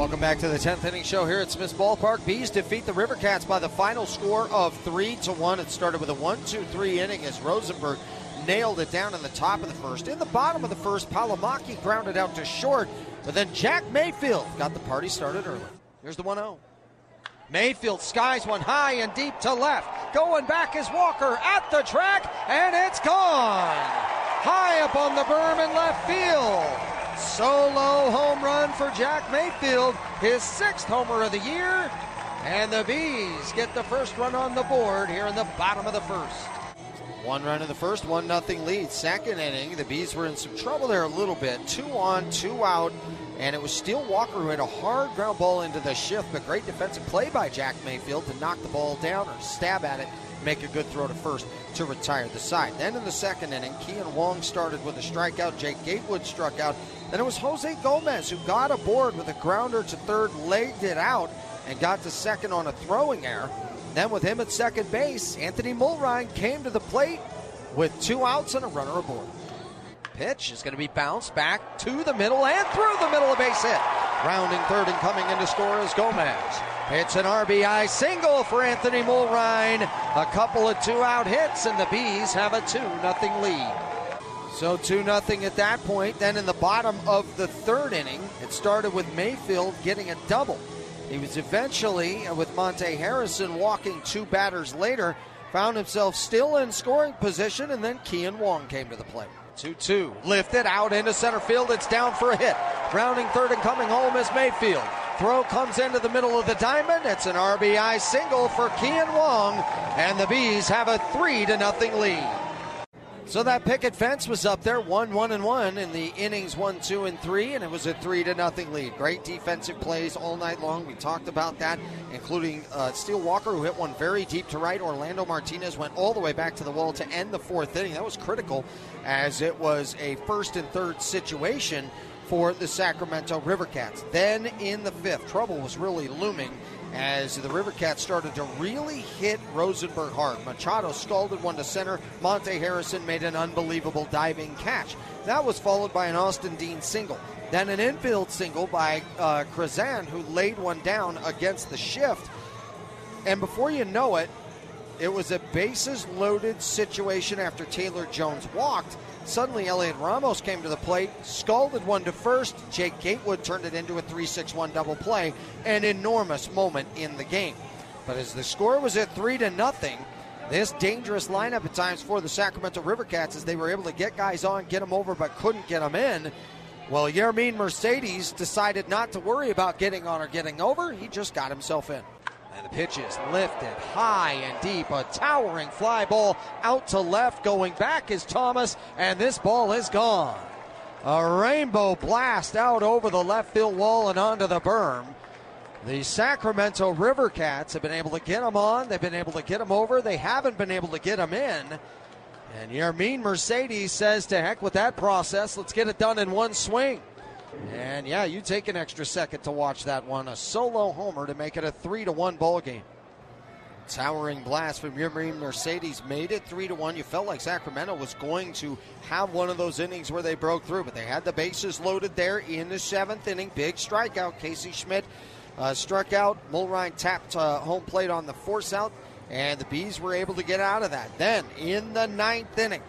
Welcome back to the 10th inning show here at Smith's Ballpark. Bees defeat the River Cats by the final score of 3 to 1. It started with a 1 2 3 inning as Rosenberg nailed it down in the top of the first. In the bottom of the first, Palomaki grounded out to short, but then Jack Mayfield got the party started early. Here's the 1 0. Mayfield skies one high and deep to left. Going back is Walker at the track, and it's gone. High up on the berm in left field. Solo home run for Jack Mayfield, his sixth homer of the year. And the Bees get the first run on the board here in the bottom of the first. One run in the first, one nothing lead. Second inning, the Bees were in some trouble there a little bit. Two on, two out, and it was Steele Walker who had a hard ground ball into the shift, but great defensive play by Jack Mayfield to knock the ball down or stab at it, make a good throw to first to retire the side. Then in the second inning, Kean Wong started with a strikeout. Jake Gatewood struck out. Then it was Jose Gomez who got aboard with a grounder to third, legged it out, and got to second on a throwing error. Then with him at second base, Anthony Mulrine came to the plate with two outs and a runner aboard. Pitch is going to be bounced back to the middle and through the middle, a base hit. Rounding third and coming in to score is Gomez. It's an RBI single for Anthony Mulrine. A couple of two out hits, and the Bees have a 2 0 lead. So 2 0 at that point. Then in the bottom of the third inning, it started with Mayfield getting a double. He was eventually, uh, with Monte Harrison walking two batters later, found himself still in scoring position, and then Kean Wong came to the plate. 2 2. Lifted out into center field. It's down for a hit. Rounding third and coming home is Mayfield. Throw comes into the middle of the diamond. It's an RBI single for Kean Wong, and the Bees have a 3 to nothing lead. So that picket fence was up there, one, one, and one in the innings one, two, and three, and it was a three to nothing lead. Great defensive plays all night long. We talked about that, including uh, Steele Walker, who hit one very deep to right. Orlando Martinez went all the way back to the wall to end the fourth inning. That was critical, as it was a first and third situation for the Sacramento River Cats. Then in the fifth, trouble was really looming as the River Cats started to really hit Rosenberg hard. Machado scalded one to center. Monte Harrison made an unbelievable diving catch. That was followed by an Austin Dean single. Then an infield single by uh, Krazan, who laid one down against the shift. And before you know it, it was a bases loaded situation after Taylor Jones walked. Suddenly, Heliot Ramos came to the plate, scalded one to first. Jake Gatewood turned it into a 3 6 1 double play, an enormous moment in the game. But as the score was at 3 to nothing, this dangerous lineup at times for the Sacramento River Cats as they were able to get guys on, get them over, but couldn't get them in. Well, Yermin Mercedes decided not to worry about getting on or getting over. He just got himself in. And the pitch is lifted high and deep. A towering fly ball out to left. Going back is Thomas, and this ball is gone. A rainbow blast out over the left field wall and onto the berm. The Sacramento River Cats have been able to get them on. They've been able to get them over. They haven't been able to get them in. And Yermin Mercedes says, to heck with that process. Let's get it done in one swing. And yeah, you take an extra second to watch that one. A solo homer to make it a three to one ball game. Towering blast from Yermin Mercedes made it three to one. You felt like Sacramento was going to have one of those innings where they broke through, but they had the bases loaded there in the seventh inning. Big strikeout. Casey Schmitt uh, struck out. Mulrine tapped uh, home plate on the force out, and the Bees were able to get out of that. Then in the ninth inning,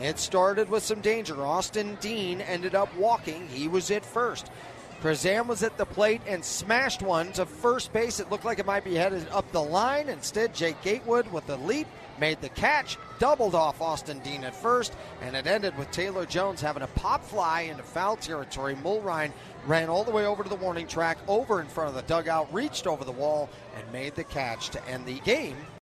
it started with some danger. Austin Dean ended up walking. He was at first. Krazan was at the plate and smashed one to first base. It looked like it might be headed up the line. Instead, Jake Gatewood with the leap made the catch, doubled off Austin Dean at first, and it ended with Taylor Jones having a pop fly into foul territory. Mulrine ran all the way over to the warning track, over in front of the dugout, reached over the wall, and made the catch to end the game